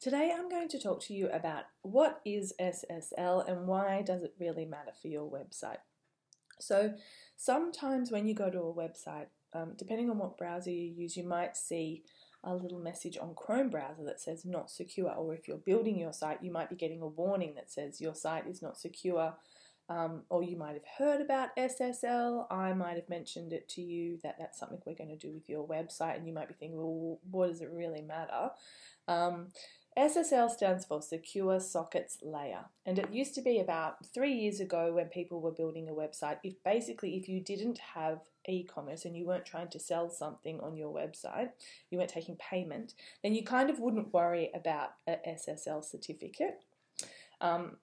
Today I'm going to talk to you about what is SSL and why does it really matter for your website. So sometimes when you go to a website, um, depending on what browser you use, you might see a little message on Chrome browser that says not secure, or if you're building your site, you might be getting a warning that says your site is not secure. Um, or you might have heard about SSL. I might have mentioned it to you that that's something we're going to do with your website, and you might be thinking, well, what does it really matter? Um, SSL stands for Secure Sockets Layer, and it used to be about three years ago when people were building a website. If basically, if you didn't have e-commerce and you weren't trying to sell something on your website, you weren't taking payment, then you kind of wouldn't worry about a SSL certificate. Um,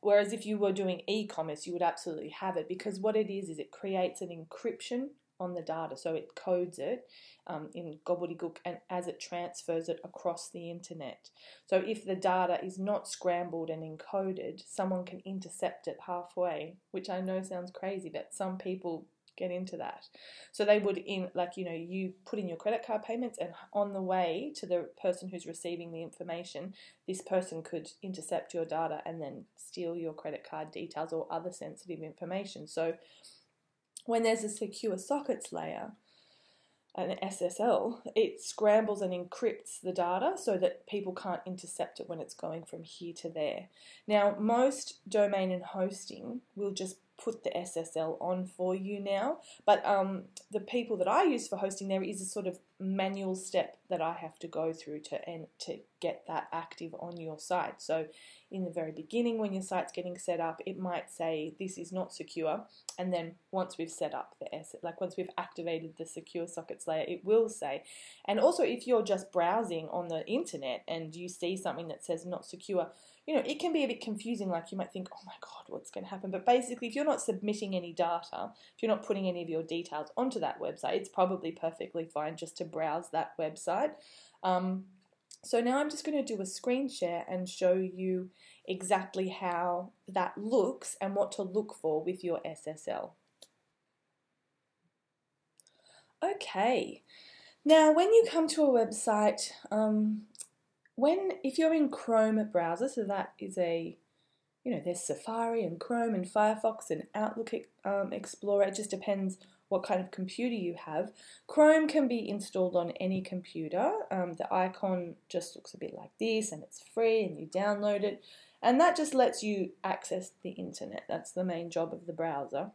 whereas if you were doing e-commerce, you would absolutely have it because what it is is it creates an encryption on the data. So it codes it um, in gobbledygook and as it transfers it across the internet. So if the data is not scrambled and encoded, someone can intercept it halfway, which I know sounds crazy, but some people get into that. So they would in like you know you put in your credit card payments and on the way to the person who's receiving the information, this person could intercept your data and then steal your credit card details or other sensitive information. So when there's a secure sockets layer, an SSL, it scrambles and encrypts the data so that people can't intercept it when it's going from here to there. Now, most domain and hosting will just put the SSL on for you now. But um, the people that I use for hosting, there is a sort of manual step that I have to go through to and to get that active on your site. So in the very beginning, when your site's getting set up, it might say this is not secure, and then once we've set up the S, like once we've activated the secure sockets layer, it will say. And also, if you're just browsing on the internet and you see something that says not secure, you know, it can be a bit confusing. Like you might think, oh my God, what's going to happen? But basically, if you're not submitting any data, if you're not putting any of your details onto that website, it's probably perfectly fine just to browse that website. Um, so now I'm just going to do a screen share and show you exactly how that looks and what to look for with your SSL. Okay, now when you come to a website, um, when if you're in Chrome browser, so that is a you know there's Safari and Chrome and Firefox and Outlook um, Explorer. It just depends what kind of computer you have. Chrome can be installed on any computer. Um, the icon just looks a bit like this, and it's free, and you download it, and that just lets you access the internet. That's the main job of the browser.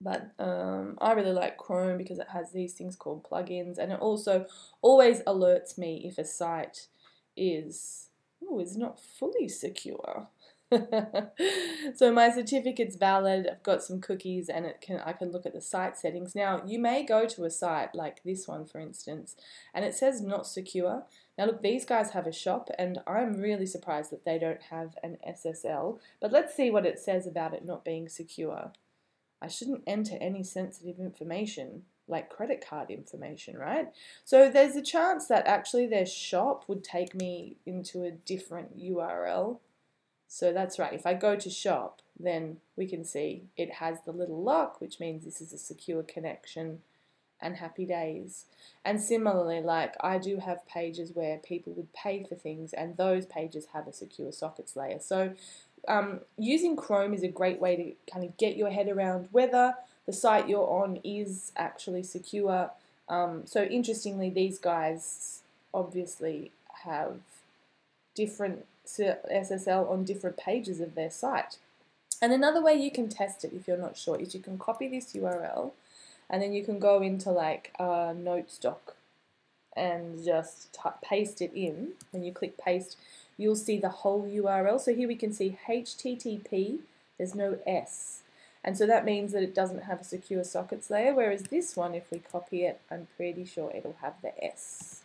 But um, I really like Chrome because it has these things called plugins, and it also always alerts me if a site is oh is not fully secure. so my certificate's valid. I've got some cookies, and it can I can look at the site settings. Now you may go to a site like this one, for instance, and it says not secure. Now look, these guys have a shop, and I'm really surprised that they don't have an SSL. But let's see what it says about it not being secure. I shouldn't enter any sensitive information like credit card information, right? So there's a chance that actually their shop would take me into a different URL. So that's right. If I go to shop, then we can see it has the little lock, which means this is a secure connection and happy days. And similarly, like I do have pages where people would pay for things, and those pages have a secure sockets layer. So um, using Chrome is a great way to kind of get your head around whether the site you're on is actually secure. Um, so interestingly, these guys obviously have different SSL on different pages of their site. And another way you can test it if you're not sure is you can copy this URL and then you can go into like a notes doc and just paste it in. When you click paste, you'll see the whole URL. So here we can see HTTP, there's no S. And so that means that it doesn't have a secure sockets layer, whereas this one, if we copy it, I'm pretty sure it'll have the S.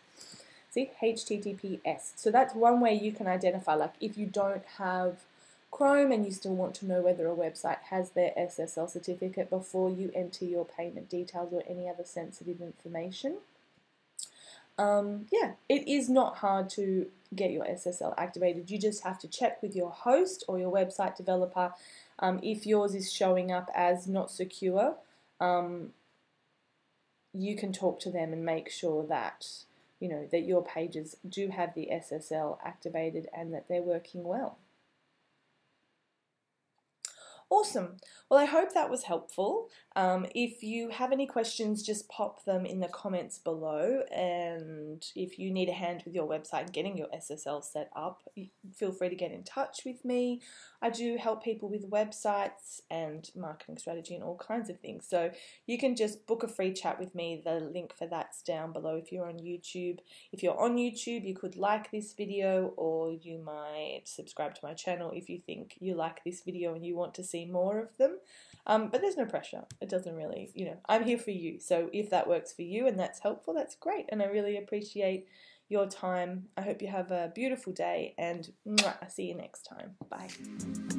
See, HTTPS. So that's one way you can identify, like if you don't have Chrome and you still want to know whether a website has their SSL certificate before you enter your payment details or any other sensitive information. Um, yeah, it is not hard to get your SSL activated. You just have to check with your host or your website developer um, if yours is showing up as not secure. Um, you can talk to them and make sure that you know, that your pages do have the SSL activated and that they're working well. Awesome. Well, I hope that was helpful. Um, if you have any questions, just pop them in the comments below. And if you need a hand with your website and getting your SSL set up, feel free to get in touch with me. I do help people with websites and marketing strategy and all kinds of things. So you can just book a free chat with me. The link for that's down below if you're on YouTube. If you're on YouTube, you could like this video or you might subscribe to my channel if you think you like this video and you want to see more of them. Um, but there's no pressure. It doesn't really, you know, I'm here for you. So if that works for you and that's helpful, that's great. And I really appreciate your time. I hope you have a beautiful day and I'll see you next time. Bye.